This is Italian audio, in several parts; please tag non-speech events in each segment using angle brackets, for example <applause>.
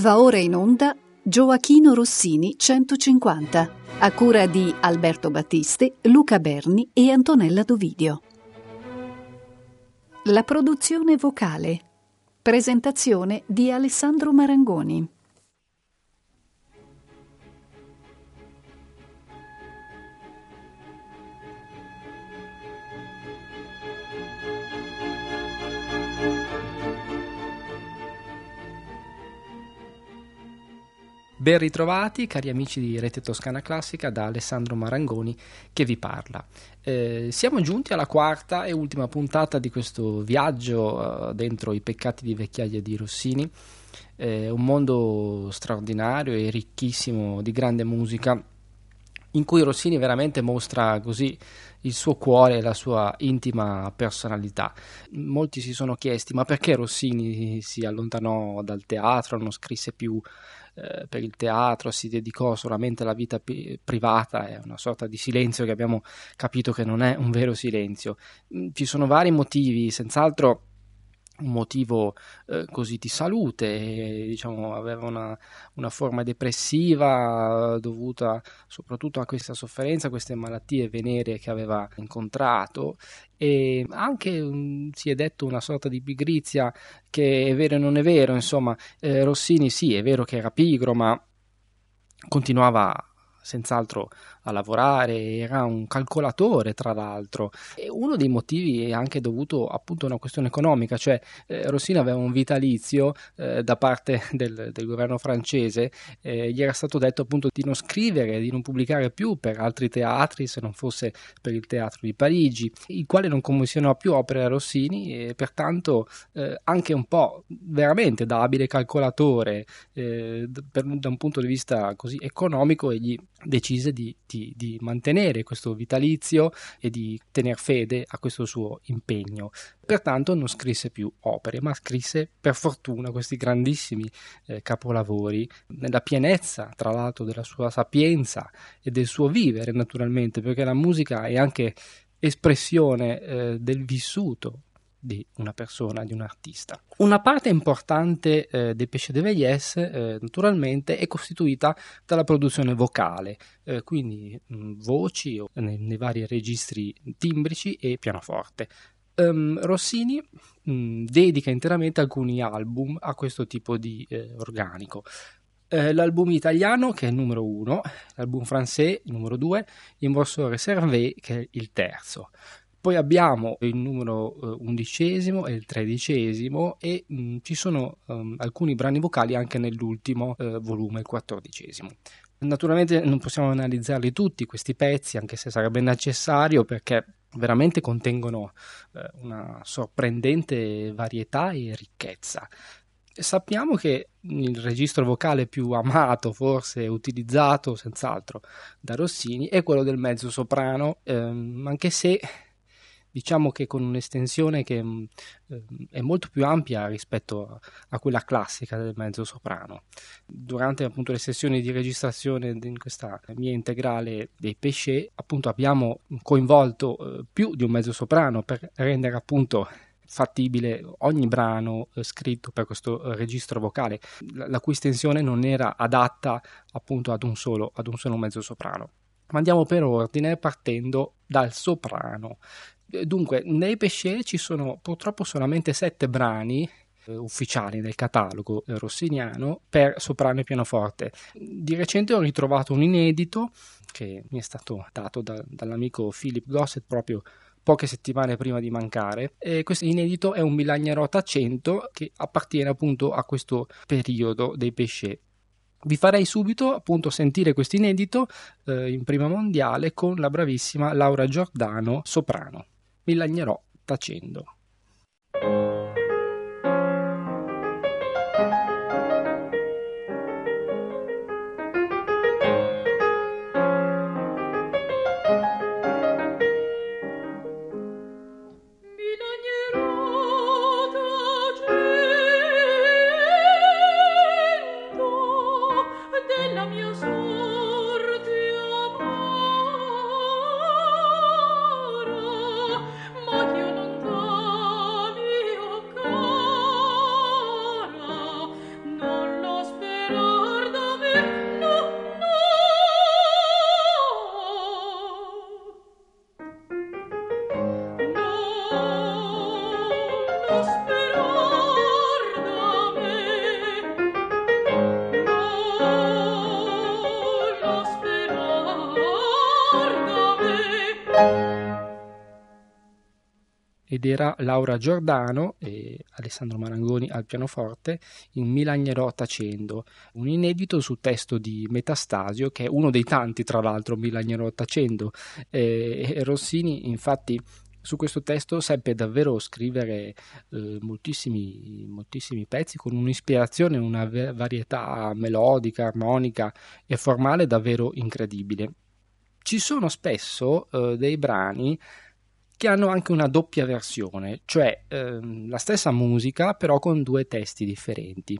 Va ora in onda Gioachino Rossini 150, a cura di Alberto Battisti, Luca Berni e Antonella Dovidio. La produzione vocale. Presentazione di Alessandro Marangoni. Ben ritrovati cari amici di Rete Toscana Classica da Alessandro Marangoni che vi parla. Eh, siamo giunti alla quarta e ultima puntata di questo viaggio eh, dentro i peccati di vecchiaia di Rossini, eh, un mondo straordinario e ricchissimo di grande musica in cui Rossini veramente mostra così il suo cuore e la sua intima personalità. Molti si sono chiesti ma perché Rossini si allontanò dal teatro, non scrisse più eh, per il teatro, si dedicò solamente alla vita pi- privata, è una sorta di silenzio che abbiamo capito che non è un vero silenzio. Ci sono vari motivi, senz'altro un motivo eh, così di salute, e, diciamo, aveva una, una, forma depressiva dovuta soprattutto a questa sofferenza, a queste malattie venere che aveva incontrato. E anche um, si è detto una sorta di pigrizia che è vero e non è vero, insomma, eh, Rossini sì, è vero che era pigro, ma continuava senz'altro a lavorare, era un calcolatore tra l'altro. E uno dei motivi è anche dovuto appunto a una questione economica, cioè eh, Rossini aveva un vitalizio eh, da parte <laughs> del, del governo francese, eh, gli era stato detto appunto di non scrivere, di non pubblicare più per altri teatri se non fosse per il teatro di Parigi, il quale non commissionò più opere a Rossini e pertanto eh, anche un po' veramente da abile calcolatore eh, per, da un punto di vista così economico egli decise di di, di mantenere questo vitalizio e di tener fede a questo suo impegno. Pertanto non scrisse più opere, ma scrisse per fortuna questi grandissimi eh, capolavori nella pienezza, tra l'altro, della sua sapienza e del suo vivere, naturalmente, perché la musica è anche espressione eh, del vissuto di una persona, di un artista. Una parte importante eh, dei Pesce de Veillès, eh, naturalmente, è costituita dalla produzione vocale, eh, quindi mh, voci nei, nei, vari registri timbrici e pianoforte. Um, Rossini mh, dedica interamente alcuni album a questo tipo di eh, organico. Eh, l'album italiano, che è il numero uno, l'album francese, il numero due, morceau Reservé, che è il terzo. Poi abbiamo il numero eh, undicesimo e il tredicesimo e mh, mm, ci sono um, alcuni brani vocali anche nell'ultimo eh, volume, il quattordicesimo. Naturalmente non possiamo analizzarli tutti questi pezzi, anche se sarebbe necessario perché veramente contengono eh, una sorprendente varietà e ricchezza. Sappiamo che il registro vocale più amato, forse utilizzato senz'altro da Rossini, è quello del mezzo soprano, ehm, anche se diciamo che con un'estensione che ehm, è molto più ampia rispetto a, a, quella classica del mezzo soprano. Durante appunto le sessioni di registrazione in questa mia integrale dei pesce, appunto abbiamo coinvolto eh, più di un mezzo soprano per rendere appunto fattibile ogni brano eh, scritto per questo eh, registro vocale, la, la, cui estensione non era adatta appunto ad un solo, ad un solo mezzo soprano. Ma andiamo per ordine partendo dal soprano. Dunque, nei Pesce ci sono purtroppo solamente sette brani eh, ufficiali del catalogo eh, rossiniano per soprano e pianoforte. Di recente ho ritrovato un inedito che mi è stato dato da, dall'amico Philip Gossett proprio poche settimane prima di mancare. E questo inedito è un Milagnerota 100 che appartiene appunto a questo periodo dei Pesce vi farei subito appunto sentire questo inedito eh, in prima mondiale con la bravissima Laura Giordano soprano mi lagnerò tacendo. Laura Giordano e Alessandro Marangoni al pianoforte in Milagnerò tacendo, un inedito su testo di Metastasio che è uno dei tanti tra l'altro Milagnerò tacendo e Rossini infatti su questo testo seppe davvero scrivere eh, moltissimi, moltissimi, pezzi con un'ispirazione, una varietà melodica, armonica e formale davvero incredibile. Ci sono spesso eh, dei brani che hanno anche una doppia versione, cioè ehm, la stessa musica però con due testi differenti.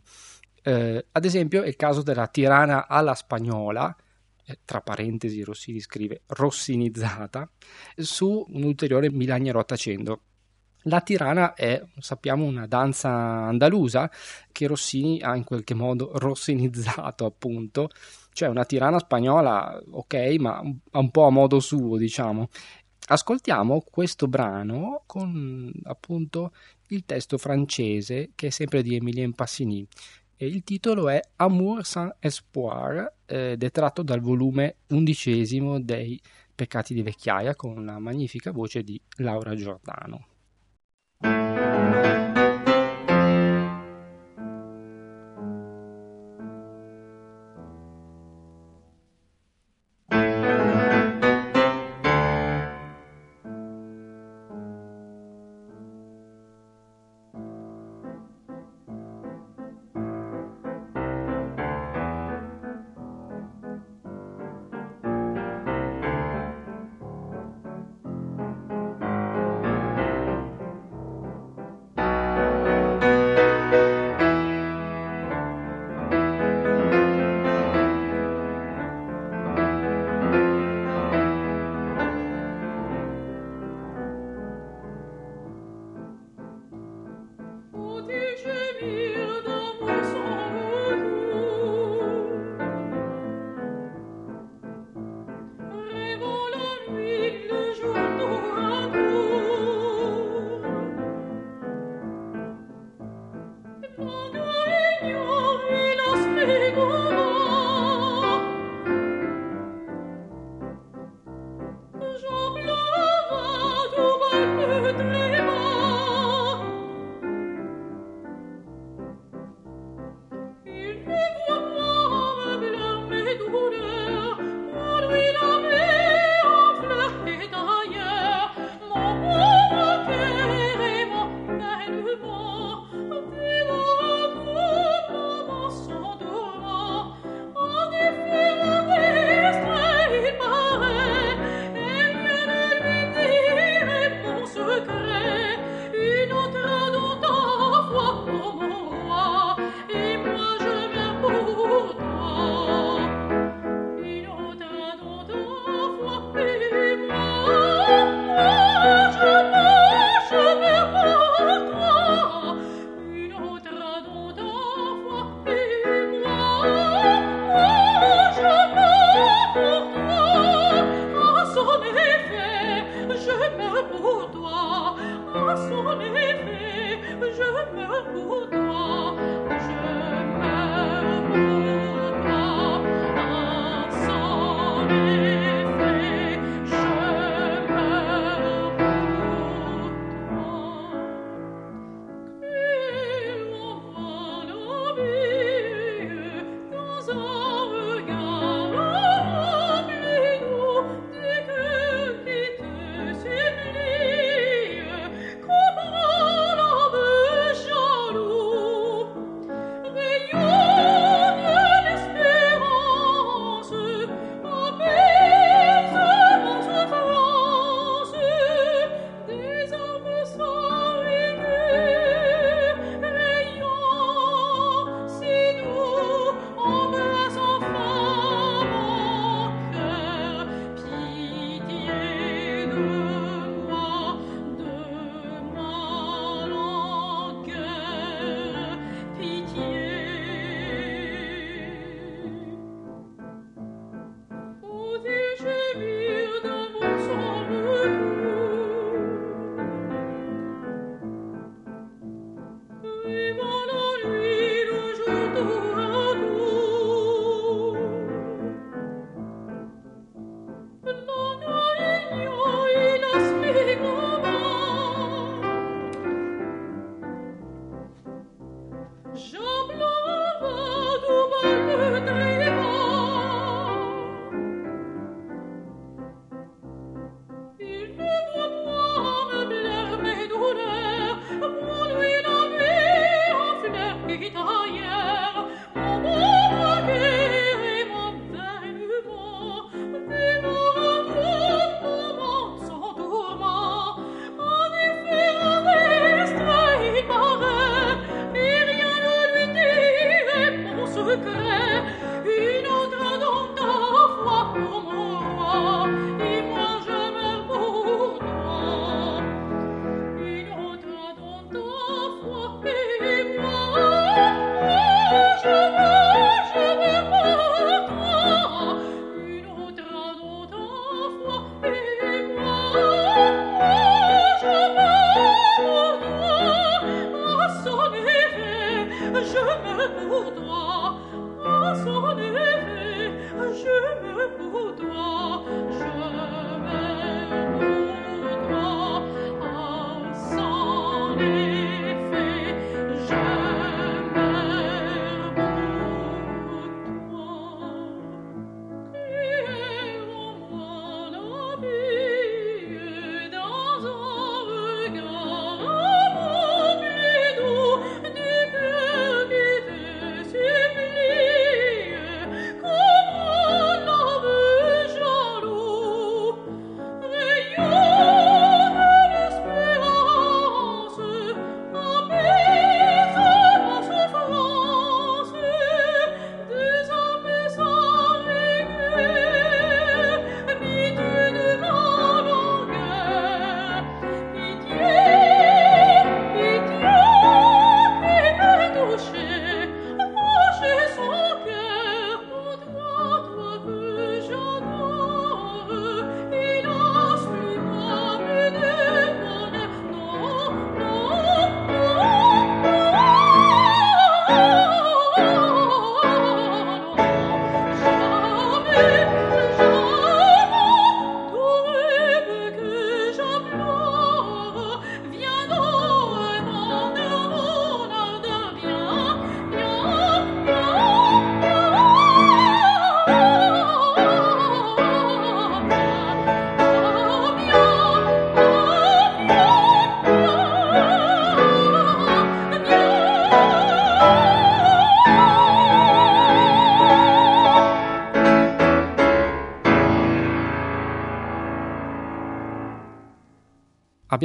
Eh, ad esempio è il caso della Tirana alla spagnola, eh, tra parentesi Rossini scrive rossinizzata, su un ulteriore Milagna tacendo. La tirana è, sappiamo, una danza andalusa che Rossini ha in qualche modo rossinizzato, appunto, cioè una tirana spagnola, ok, ma un po' a modo suo, diciamo. Ascoltiamo questo brano con appunto il testo francese che è sempre di Emilien Passini. E il titolo è Amour sans espoir ed è tratto dal volume undicesimo dei Peccati di vecchiaia con la magnifica voce di Laura Giordano.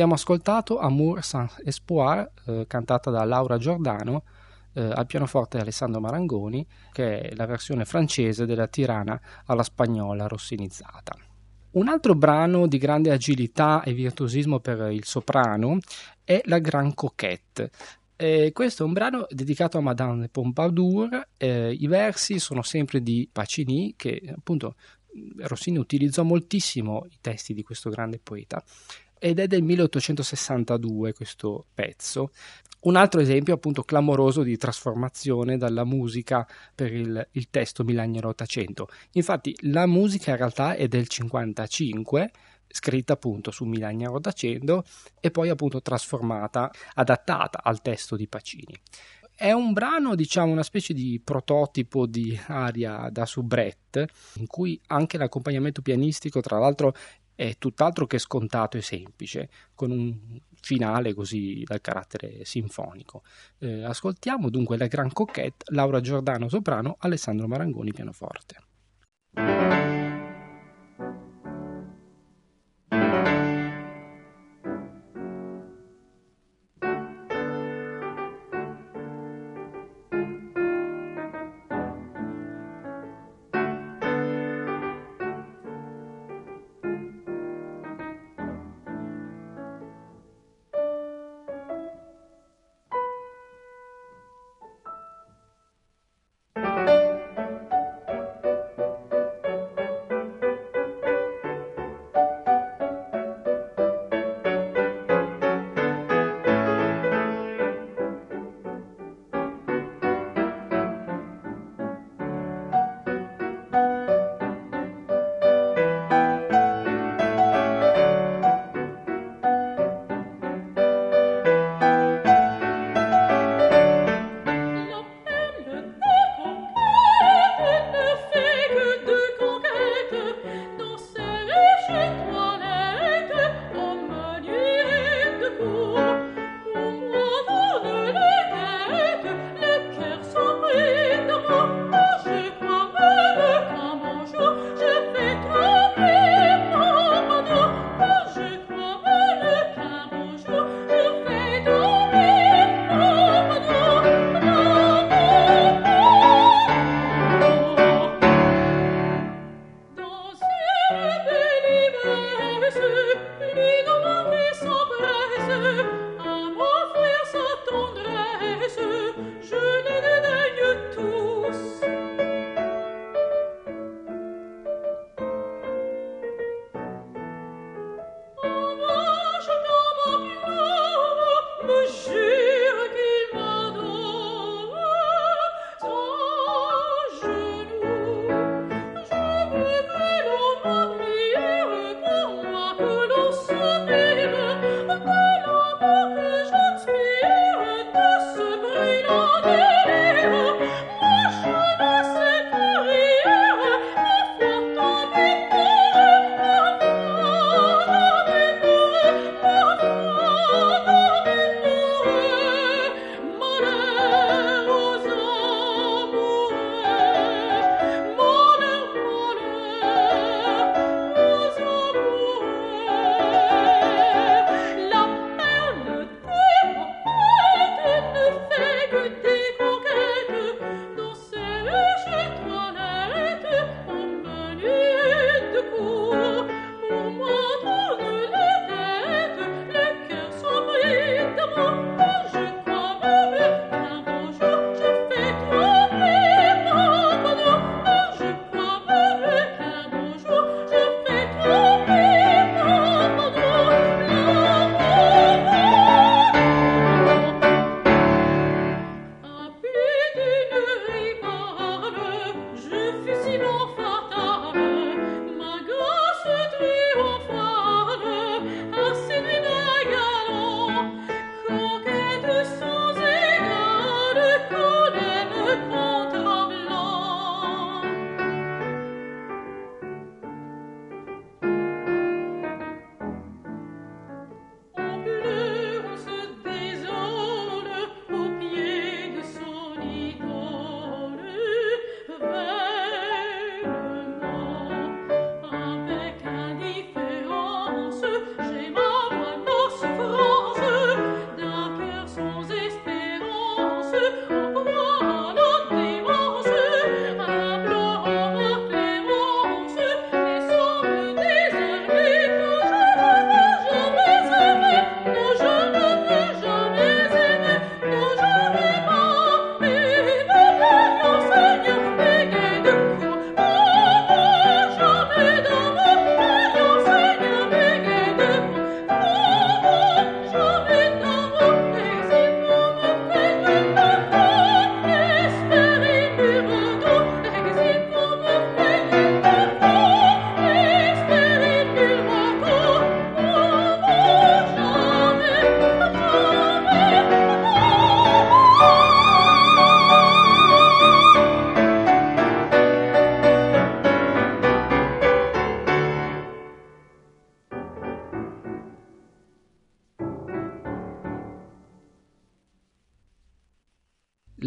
Abbiamo ascoltato Amour sans espoir, eh, cantata da Laura Giordano, eh, al pianoforte Alessandro Marangoni, che è la versione francese della Tirana alla spagnola rossinizzata. Un altro brano di grande agilità e virtuosismo per il soprano è La Grand Coquette. Eh, questo è un brano dedicato a Madame Pompadour. Eh, I versi sono sempre di Pacini, che appunto Rossini utilizzò moltissimo i testi di questo grande poeta ed è del 1862 questo pezzo. Un altro esempio appunto clamoroso di trasformazione dalla musica per il, il testo Milagno 800. Infatti la musica in realtà è del 55 scritta appunto su Milagna Rodacendo e poi appunto trasformata, adattata al testo di Pacini. È un brano, diciamo, una specie di prototipo di aria da soubrette, in cui anche l'accompagnamento pianistico, tra l'altro, è tutt'altro che scontato e semplice, con un finale così dal carattere sinfonico. Eh, ascoltiamo dunque la Gran Coquette, Laura Giordano soprano, Alessandro Marangoni pianoforte.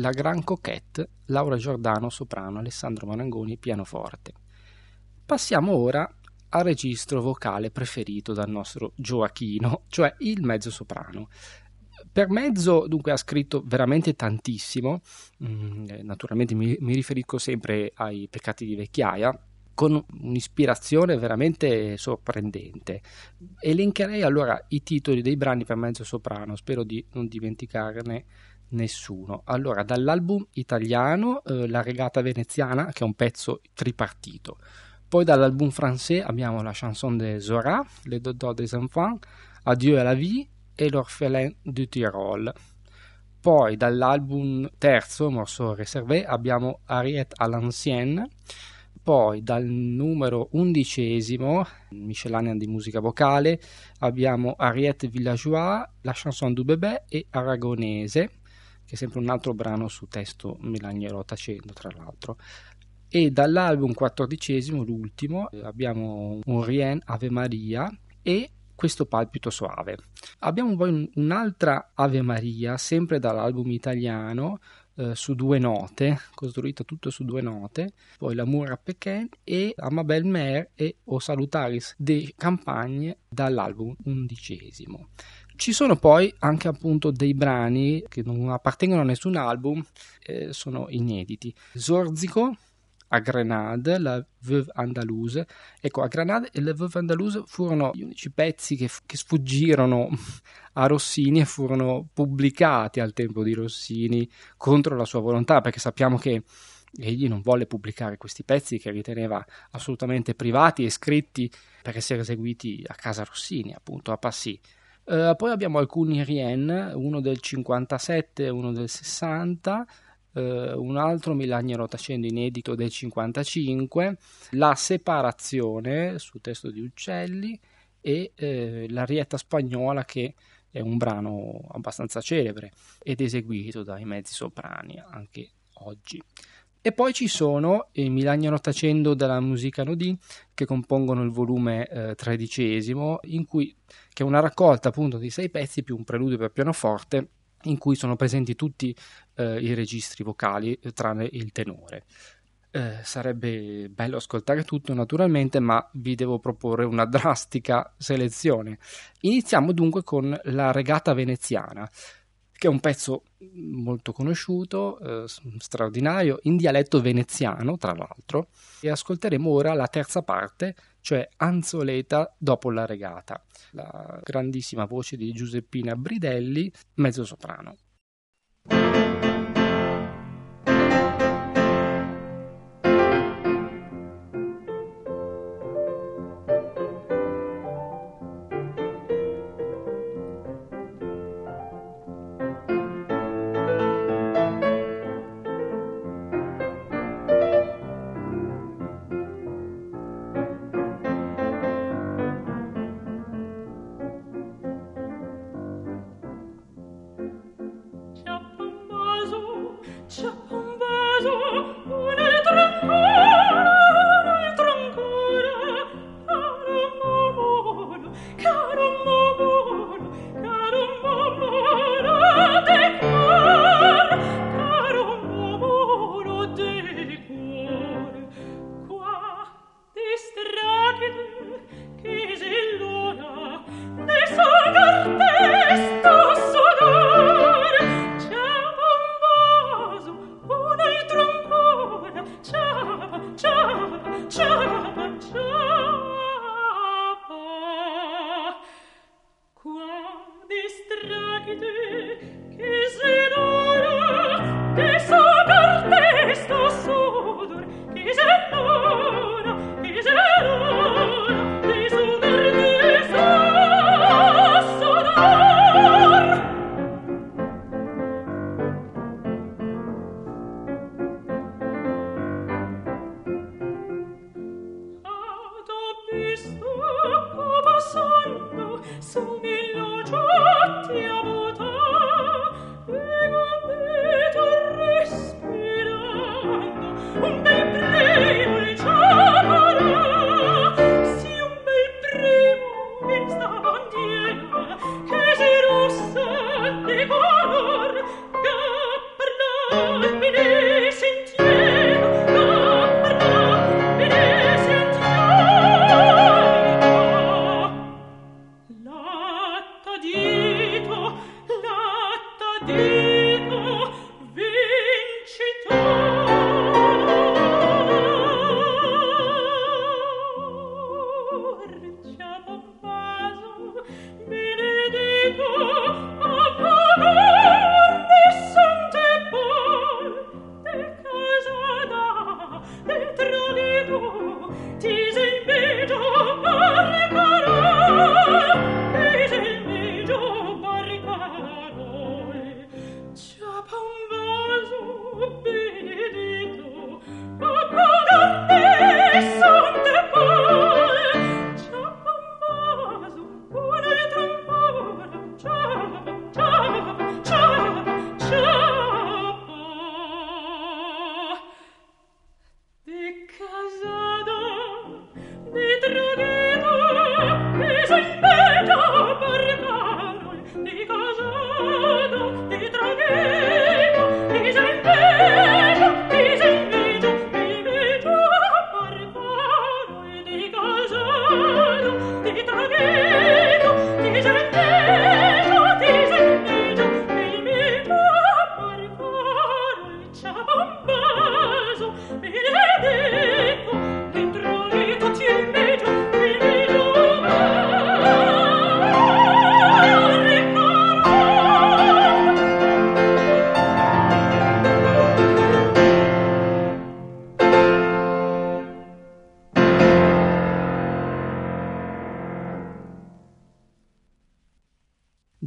La Gran Coquette, Laura Giordano soprano, Alessandro Marangoni pianoforte. Passiamo ora al registro vocale preferito dal nostro Gioachino, cioè il mezzo soprano. Per mezzo, dunque, ha scritto veramente tantissimo, mm, eh, naturalmente mi, mi riferisco sempre ai peccati di vecchiaia, con un'ispirazione veramente sorprendente. Elencherei allora i titoli dei brani per mezzo soprano, spero di non dimenticarne nessuno. Allora, dall'album italiano eh, La regata veneziana, che è un pezzo tripartito. Poi dall'album francese abbiamo la chanson de Zora, Le Dodo des Enfants, Adieu à la vie e L'Orphelin du Tirol. Poi dall'album terzo, Morceau Reservé, abbiamo Ariette à l'ancienne, poi dal numero undicesimo, miscellanea di musica vocale, abbiamo Ariette Villageois, La chanson du bébé e Aragonese, che è sempre un altro brano su testo Melaniero tacendo, tra l'altro. E dall'album quattordicesimo, l'ultimo, abbiamo un Rien Ave Maria e questo palpito soave. Abbiamo poi un'altra Ave Maria, sempre dall'album italiano, eh, su due note, costruita tutto su due note, poi L'amour à Pequin e Amabel Mer e O Salutaris de Campagne dall'album undicesimo. Ci sono poi anche appunto dei brani che non appartengono a nessun album, eh, sono inediti. Zorzico a Grenade, la Veuve Andalouse. Ecco, a Grenade e la Veuve Andalouse furono gli unici pezzi che, che sfuggirono a Rossini e furono pubblicati al tempo di Rossini contro la sua volontà, perché sappiamo che egli non volle pubblicare questi pezzi che riteneva assolutamente privati e scritti per essere eseguiti a casa Rossini, appunto a Passy. Uh, poi abbiamo alcuni Rien, uno del 57 e uno del 60, eh, un altro Milagno tacendo inedito del 55, La separazione su testo di Uccelli e eh, L'Arietta spagnola che è un brano abbastanza celebre ed eseguito dai mezzi soprani anche oggi. E poi ci sono i Milagno tacendo della musica Nodì che compongono il volume eh, tredicesimo, cui, che è una raccolta appunto di sei pezzi più un preludio per pianoforte in cui sono presenti tutti eh, i registri vocali eh, tranne il tenore. Eh, sarebbe bello ascoltare tutto naturalmente, ma vi devo proporre una drastica selezione. Iniziamo dunque con la regata veneziana, che è un pezzo molto conosciuto, eh, straordinario, in dialetto veneziano, tra l'altro, e ascolteremo ora la terza parte, cioè Anzoleta dopo la regata, la grandissima voce di Giuseppina Bridelli, mezzo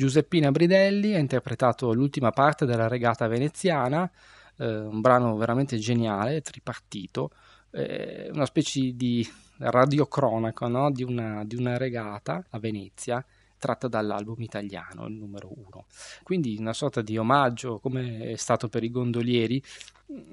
Giuseppina Bridelli ha interpretato l'ultima parte della regata veneziana, eh, un brano veramente geniale, tripartito, eh, una specie di radiocronaco no? di, una, di una regata a Venezia tratta dall'album italiano, il numero uno. Quindi una sorta di omaggio, come è stato per i gondolieri,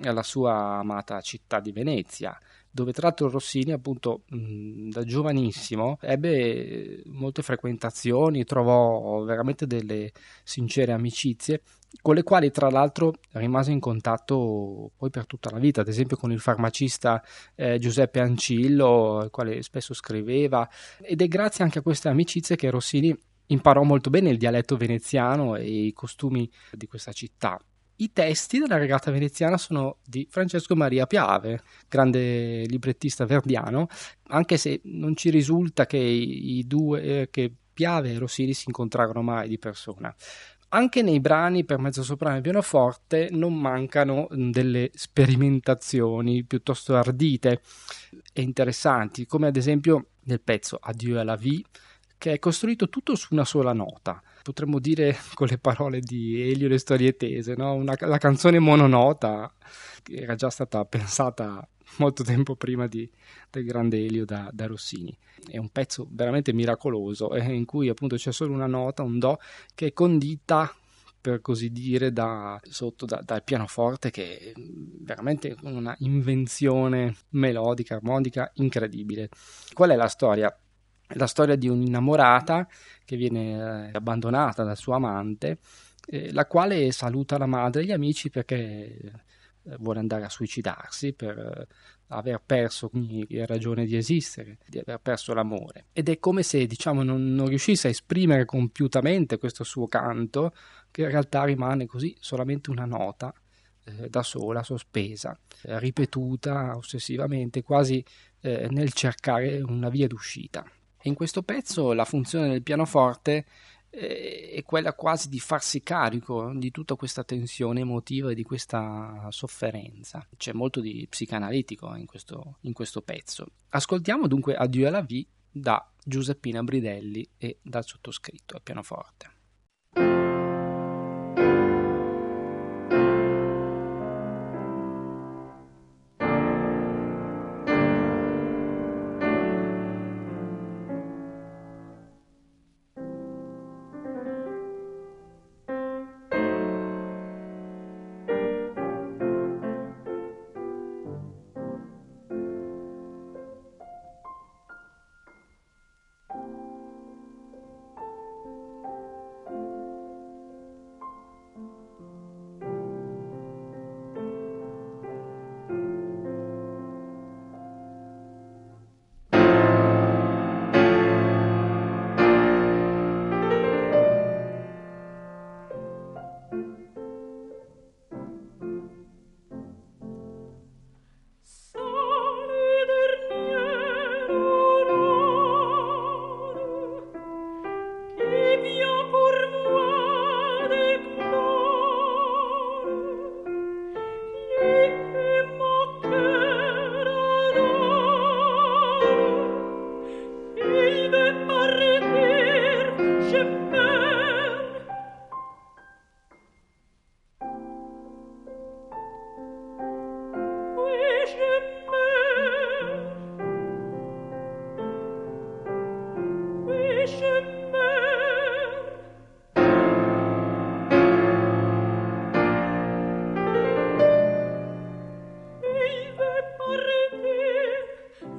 alla sua amata città di Venezia, dove tra l'altro Rossini appunto mh, da giovanissimo ebbe molte frequentazioni, trovò veramente delle sincere amicizie con le quali tra l'altro rimase in contatto poi per tutta la vita, ad esempio con il farmacista eh, Giuseppe Ancillo, il quale spesso scriveva, ed è grazie anche a queste amicizie che Rossini imparò molto bene il dialetto veneziano e i costumi di questa città. I testi della regata veneziana sono di Francesco Maria Piave, grande librettista verdiano, anche se non ci risulta che i due, eh, che Piave e Rossini si incontrarono mai di persona. Anche nei brani per mezzo soprano e pianoforte non mancano delle sperimentazioni piuttosto ardite e interessanti, come ad esempio nel pezzo Adieu à la vie, che è costruito tutto su una sola nota potremmo dire <laughs> con le parole di Elio le storie tese, no? Una, la canzone mononota che era già stata pensata molto tempo prima di, del grande Elio da, da, Rossini. È un pezzo veramente miracoloso eh, in cui appunto c'è solo una nota, un Do, che è condita per così dire da, sotto da, dal pianoforte che è veramente una invenzione melodica, armonica incredibile. Qual è la storia? La storia di un'innamorata che viene eh, abbandonata dal suo amante, eh, la quale saluta la madre e gli amici perché eh, vuole andare a suicidarsi per eh, aver perso ogni ragione di esistere, di aver perso l'amore. Ed è come se diciamo, non, non riuscisse a esprimere compiutamente questo suo canto, che in realtà rimane così solamente una nota eh, da sola, sospesa, ripetuta ossessivamente, quasi eh, nel cercare una via d'uscita in questo pezzo la funzione del pianoforte eh, è quella quasi di farsi carico di tutta questa tensione emotiva e di questa sofferenza. C'è molto di psicanalitico in questo, in questo pezzo. Ascoltiamo dunque Adieu alla vie da Giuseppina Bridelli e dal sottoscritto al pianoforte.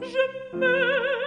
人们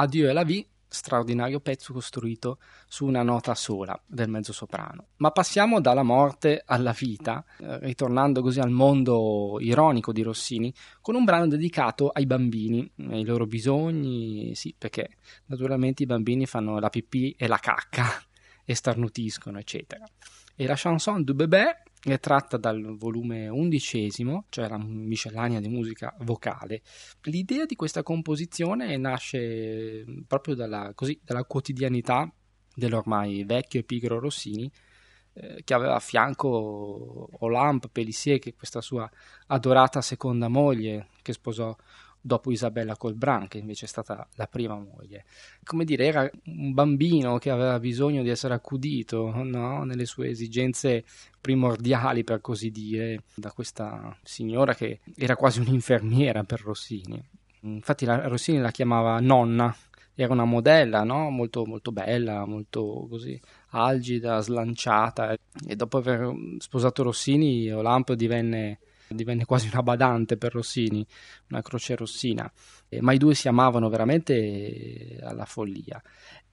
Addio e la vie, straordinario pezzo costruito su una nota sola del mezzosoprano. Ma passiamo dalla morte alla vita, eh, ritornando così al mondo ironico di Rossini, con un brano dedicato ai bambini, ai loro bisogni, sì, perché naturalmente i bambini fanno la pipì e la cacca <laughs> e starnutiscono, eccetera. E la chanson du bébé è tratta dal volume undicesimo, cioè la miscellanea di musica vocale. L'idea di questa composizione nasce proprio dalla, così, dalla quotidianità dell'ormai vecchio e pigro Rossini, eh, che aveva a fianco Olympe Pellissier, che è questa sua adorata seconda moglie, che sposò dopo Isabella Colbran, che invece è stata la prima moglie. Come dire, era un bambino che aveva bisogno di essere accudito no? nelle sue esigenze primordiali, per così dire, da questa signora che era quasi un'infermiera per Rossini. Infatti la, Rossini la chiamava nonna, era una modella no? molto, molto bella, molto così algida, slanciata e dopo aver sposato Rossini Olampo divenne divenne quasi una badante per Rossini, una croce rossina, eh, ma i due si amavano veramente alla follia.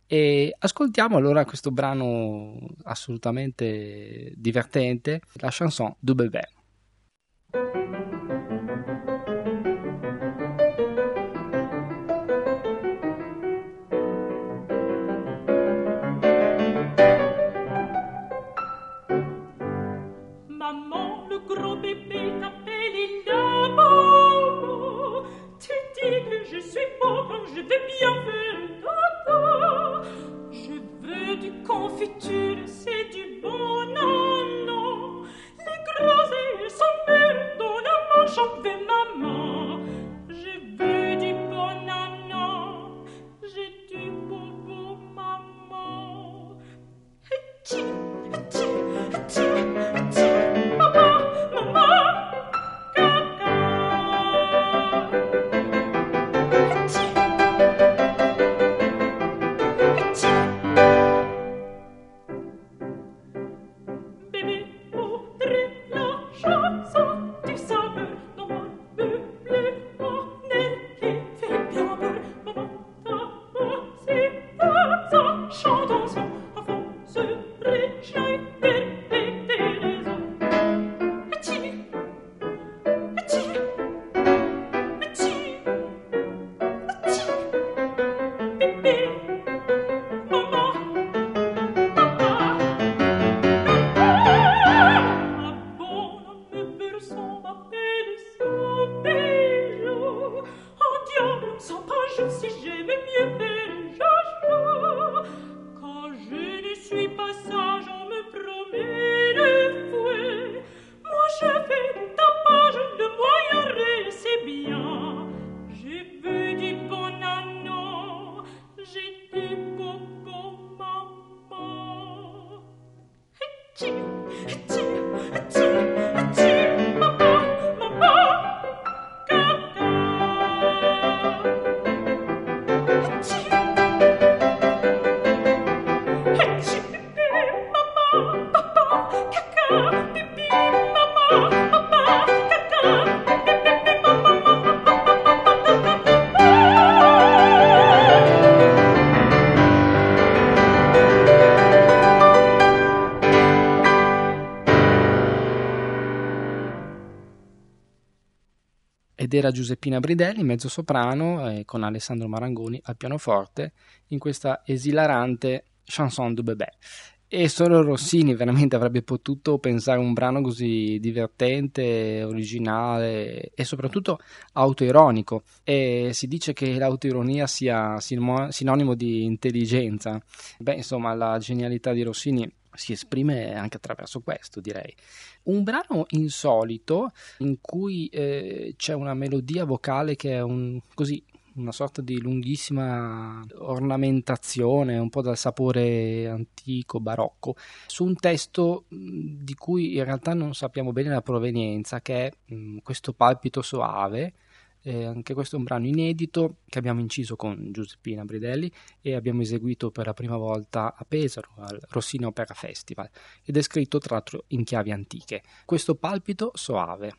E ascoltiamo allora questo brano assolutamente divertente, la chanson du bébé. le gros bébé t'appelle la. Tu dis que je suis beau quand je vais bien faire tata. Je veux du confiture, c'est du bonheur. Ed era Giuseppina Bridelli, mezzo soprano, eh, con Alessandro Marangoni al pianoforte, in questa esilarante chanson de bébé. E solo Rossini veramente avrebbe potuto pensare un brano così divertente, originale e soprattutto autoironico. E si dice che l'autoironia sia sinonimo di intelligenza. Beh, insomma, la genialità di Rossini si esprime anche attraverso questo, direi. Un brano insolito in cui eh, c'è una melodia vocale che è un, così una sorta di lunghissima ornamentazione, un po' dal sapore antico, barocco, su un testo di cui in realtà non sappiamo bene la provenienza, che è questo palpito soave. Eh, anche questo è un brano inedito che abbiamo inciso con Giuseppina Bridelli e abbiamo eseguito per la prima volta a Pesaro al Rossini Opera Festival ed è scritto tra l'altro in chiavi antiche. Questo palpito soave.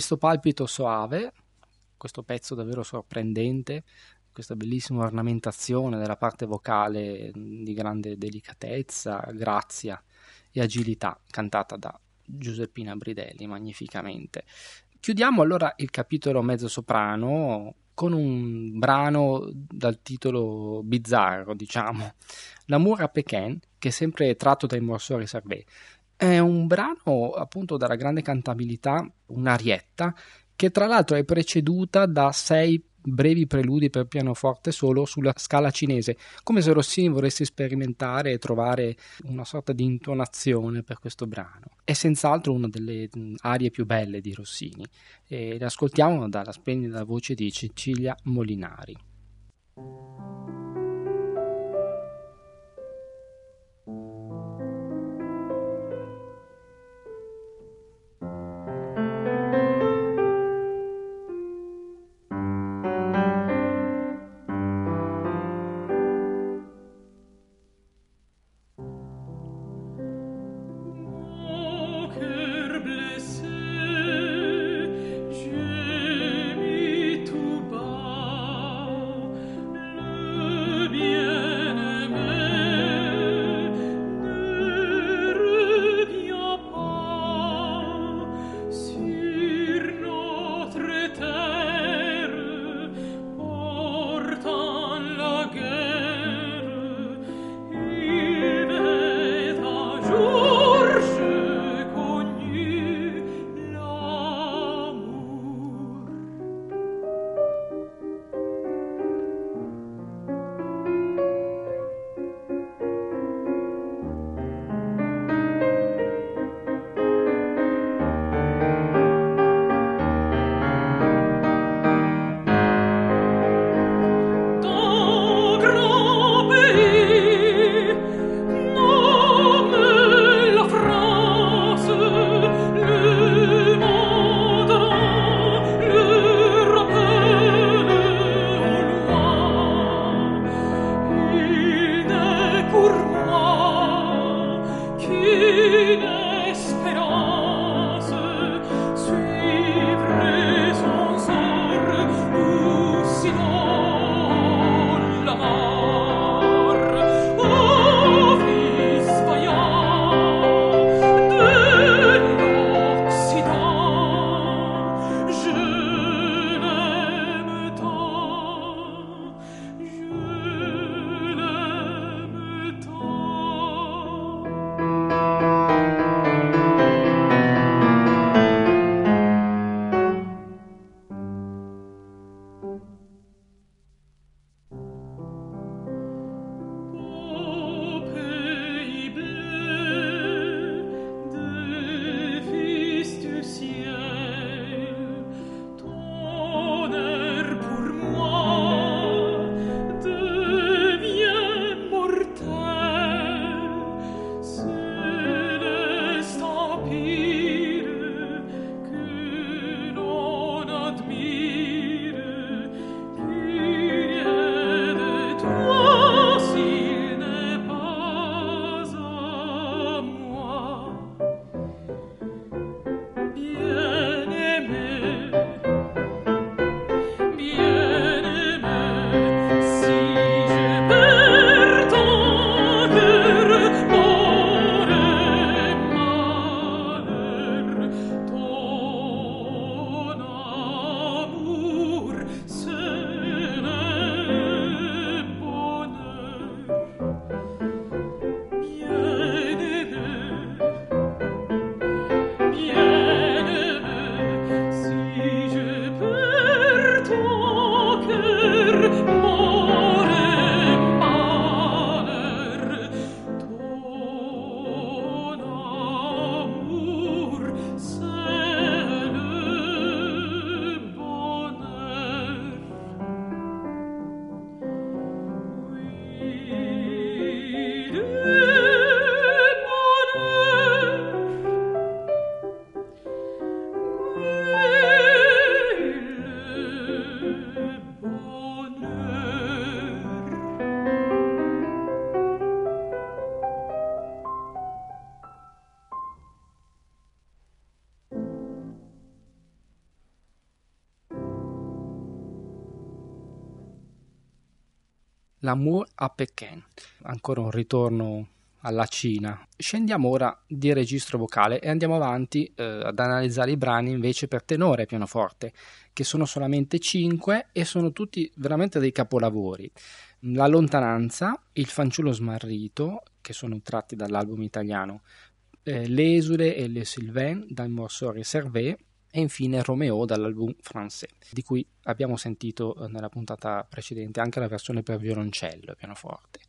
Questo palpito soave, questo pezzo davvero sorprendente, questa bellissima ornamentazione della parte vocale di grande delicatezza, grazia e agilità, cantata da Giuseppina Bridelli magnificamente. Chiudiamo allora il capitolo mezzo soprano con un brano dal titolo bizzarro, diciamo, L'amour à Pékin, che è sempre tratto dai Morsori Servet. È un brano appunto dalla grande cantabilità, un'arietta, che tra l'altro è preceduta da sei brevi preludi per pianoforte solo sulla scala cinese, come se Rossini volesse sperimentare e trovare una sorta di intonazione per questo brano. È senz'altro una delle arie più belle di Rossini e le ascoltiamo dalla splendida voce di Cecilia Molinari. L'amour à Pékin. Ancora un ritorno alla Cina. Scendiamo ora di registro vocale e andiamo avanti eh, ad analizzare i brani invece per tenore e pianoforte, che sono solamente 5 e sono tutti veramente dei capolavori. La lontananza, Il fanciullo smarrito, che sono tratti dall'album italiano, eh, L'esule e Le Sylvain dal morceau Reservé e infine Romeo dall'album Français, di cui abbiamo sentito eh, nella puntata precedente anche la versione per violoncello e pianoforte.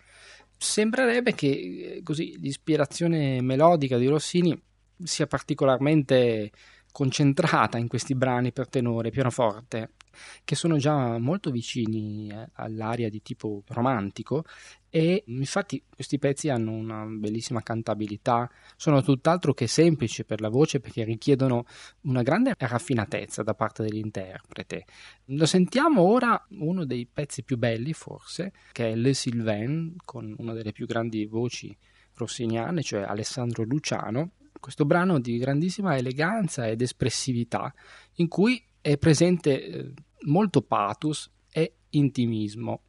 Sembrerebbe che eh, così l'ispirazione melodica di Rossini sia particolarmente concentrata in questi brani per tenore e pianoforte, che sono già molto vicini eh, all'aria di tipo romantico e infatti questi pezzi hanno una bellissima cantabilità, sono tutt'altro che semplici per la voce perché richiedono una grande raffinatezza da parte dell'interprete. Lo sentiamo ora uno dei pezzi più belli forse, che è Le Sylvain con una delle più grandi voci rossiniane, cioè Alessandro Luciano, questo brano di grandissima eleganza ed espressività in cui è presente eh, molto pathos e intimismo.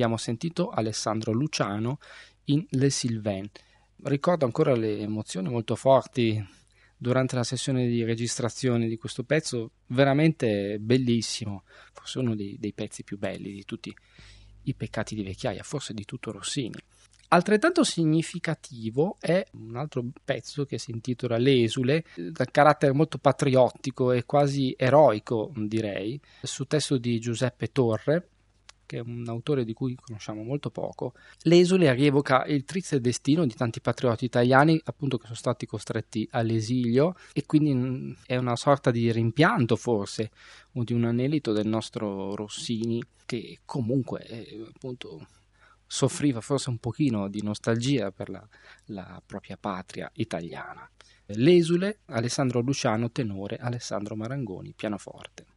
Abbiamo sentito Alessandro Luciano in Le Sylvain. Ricordo ancora le emozioni molto forti durante la sessione di registrazione di questo pezzo, veramente bellissimo, forse uno dei, dei pezzi più belli di tutti i peccati di vecchiaia, forse di tutto Rossini. Altrettanto significativo è un altro pezzo che si intitola L'esule, dal carattere molto patriottico e quasi eroico, direi, su testo di Giuseppe Torre, che è un autore di cui conosciamo molto poco, l'esule rievoca il triste destino di tanti patrioti italiani, appunto che sono stati costretti all'esilio e quindi mm, è una sorta di rimpianto forse o di un anelito del nostro Rossini che comunque eh, appunto soffriva forse un pochino di nostalgia per la, la propria patria italiana. L'esule, Alessandro Luciano, tenore, Alessandro Marangoni, pianoforte.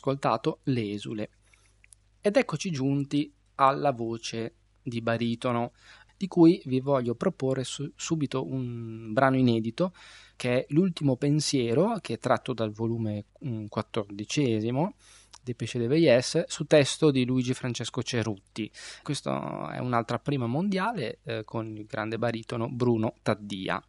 Ascoltato L'esule. Ed eccoci giunti alla voce di baritono, di cui vi voglio proporre su- subito un brano inedito che è L'ultimo pensiero, che è tratto dal volume quattordicesimo di Pesce de Veillès, su testo di Luigi Francesco Cerutti. Questa è un'altra prima mondiale eh, con il grande baritono Bruno Taddia.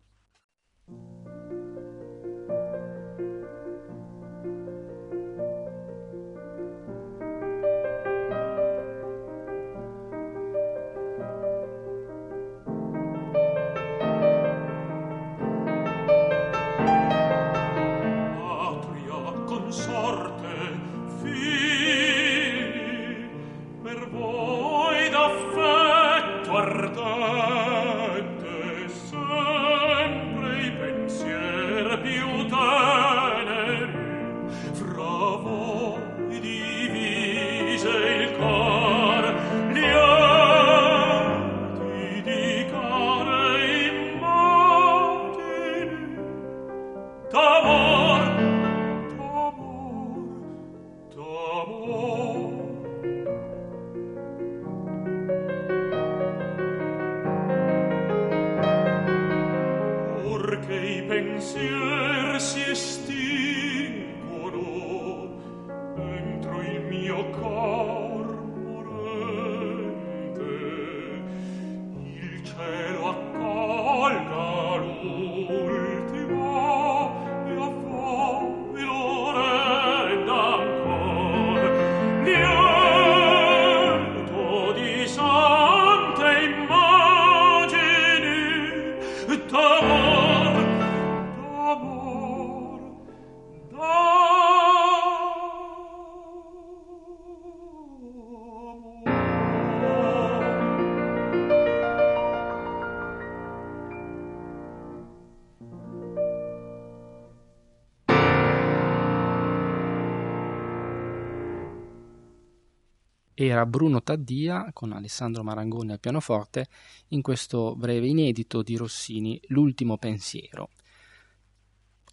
Era Bruno Taddia con Alessandro Marangoni al pianoforte in questo breve inedito di Rossini, L'ultimo pensiero.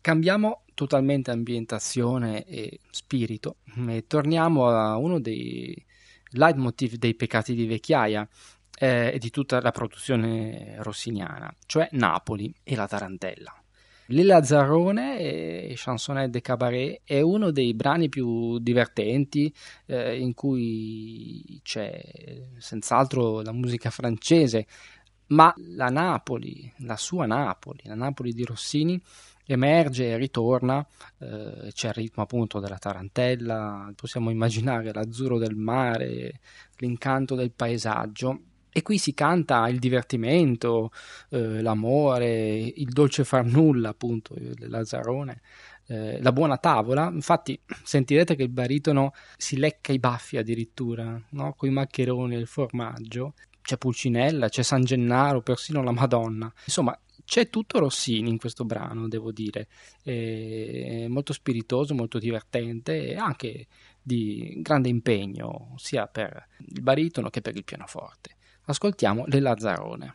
Cambiamo totalmente ambientazione e spirito e torniamo a uno dei leitmotiv dei peccati di vecchiaia eh, e di tutta la produzione rossiniana, cioè Napoli e la Tarantella. Le Lazzarone e Chansonnette de Cabaret è uno dei brani più divertenti eh, in cui c'è senz'altro la musica francese, ma la Napoli, la sua Napoli, la Napoli di Rossini emerge e ritorna, eh, c'è il ritmo appunto della tarantella, possiamo immaginare l'azzurro del mare, l'incanto del paesaggio e qui si canta il divertimento, eh, l'amore, il dolce far nulla, appunto, il Lazzarone, eh, la buona tavola. Infatti sentirete che il baritono si lecca i baffi addirittura, no? con i maccheroni e il formaggio. C'è Pulcinella, c'è San Gennaro, persino la Madonna. Insomma, c'è tutto Rossini in questo brano, devo dire. È molto spiritoso, molto divertente e anche di grande impegno sia per il baritono che per il pianoforte. Ascoltiamo Le Lazzarone.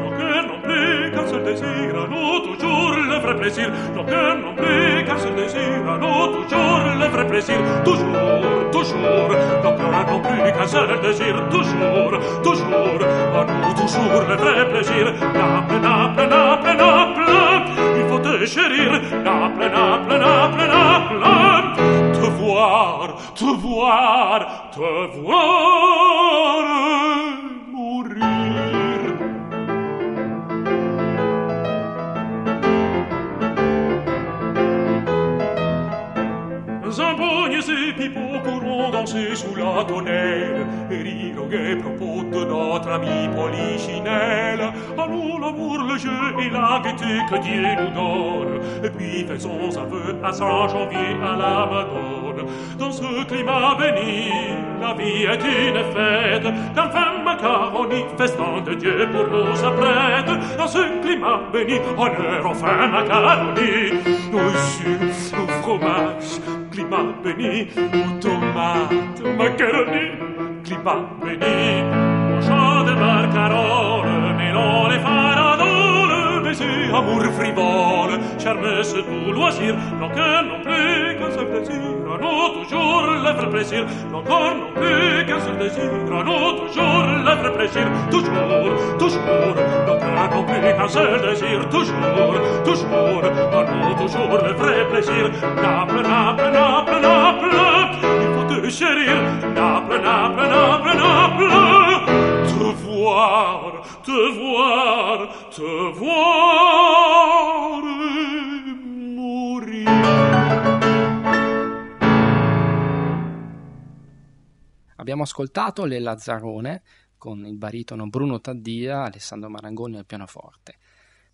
désir toujours le vrai plaisir nos cœurs n'ont plus qu'un seul désir toujours le vrai plaisir toujours toujours nos cœurs n'ont plus qu'un seul désir toujours toujours à nous toujours le vrai plaisir naple naple naple naple il faut te chérir naple naple naple naple te voir te voir te voir danser sous la tonnelle et gai propos de notre ami Polichinelle. À nous l'amour, le jeu et la gaieté que Dieu nous donne. Et puis faisons aveu à Saint-Janvier, à la Madone. Dans ce climat béni, la vie est une fête. D'enfin macaroni, festin de Dieu pour nous s'apprête. Dans ce climat béni, honneur enfin macaroni. Aussi, au fromage, climat béni, aux tomates, macaroni, climat béni, aux gens de barcarolle, mêlant les farades, baisers, amour frivole, charme se tout loisir, cœurs n'ont plus qu'un seul désir, à nous toujours vrai plaisir, nos corps n'ont plus qu'un seul désir, à nous toujours vrai plaisir, toujours, toujours, cœurs n'ont plus qu'un seul désir, toujours, toujours, à nous toujours le vrai plaisir, Naples, Naples, Naples, Naples, il faut te chérir, Naples, Naples, Naples, Naples, te voir, te voir, te voir Abbiamo ascoltato Le Lazzarone con il baritono Bruno Taddia, Alessandro Marangoni al pianoforte.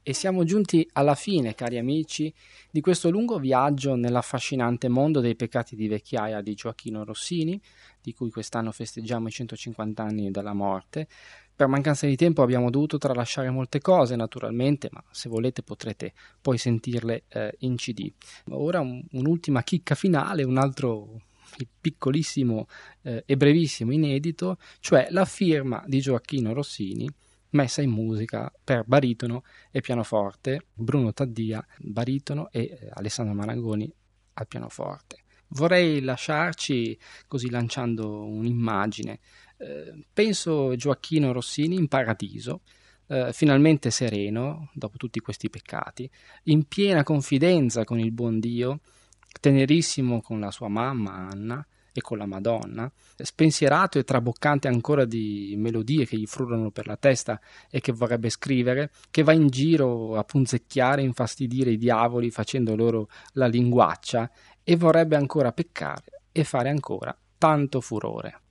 E siamo giunti alla fine, cari amici, di questo lungo viaggio nell'affascinante mondo dei peccati di vecchiaia di Gioacchino Rossini, di cui quest'anno festeggiamo i 150 anni dalla morte, Per mancanza di tempo abbiamo dovuto tralasciare molte cose, naturalmente, ma se volete potrete poi sentirle eh, in CD. Ora un, un'ultima chicca finale, un altro piccolissimo eh, e brevissimo inedito, cioè la firma di Gioacchino Rossini messa in musica per baritono e pianoforte, Bruno Taddia baritono e eh, Alessandro Marangoni al pianoforte. Vorrei lasciarci così lanciando un'immagine. Eh, penso Gioacchino Rossini in paradiso, eh, finalmente sereno dopo tutti questi peccati, in piena confidenza con il buon Dio, tenerissimo con la sua mamma Anna, e con la Madonna, spensierato e traboccante ancora di melodie che gli frullano per la testa e che vorrebbe scrivere, che va in giro a punzecchiare e infastidire i diavoli facendo loro la linguaccia e vorrebbe ancora peccare e fare ancora tanto furore.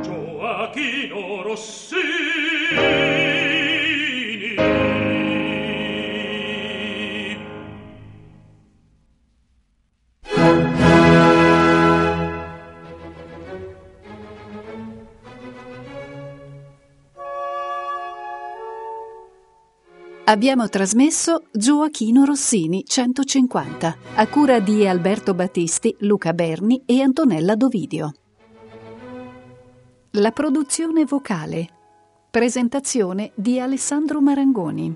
Gioachino Rossini Abbiamo trasmesso Gioachino Rossini 150, a cura di Alberto Battisti, Luca Berni e Antonella Dovidio. La produzione vocale. Presentazione di Alessandro Marangoni.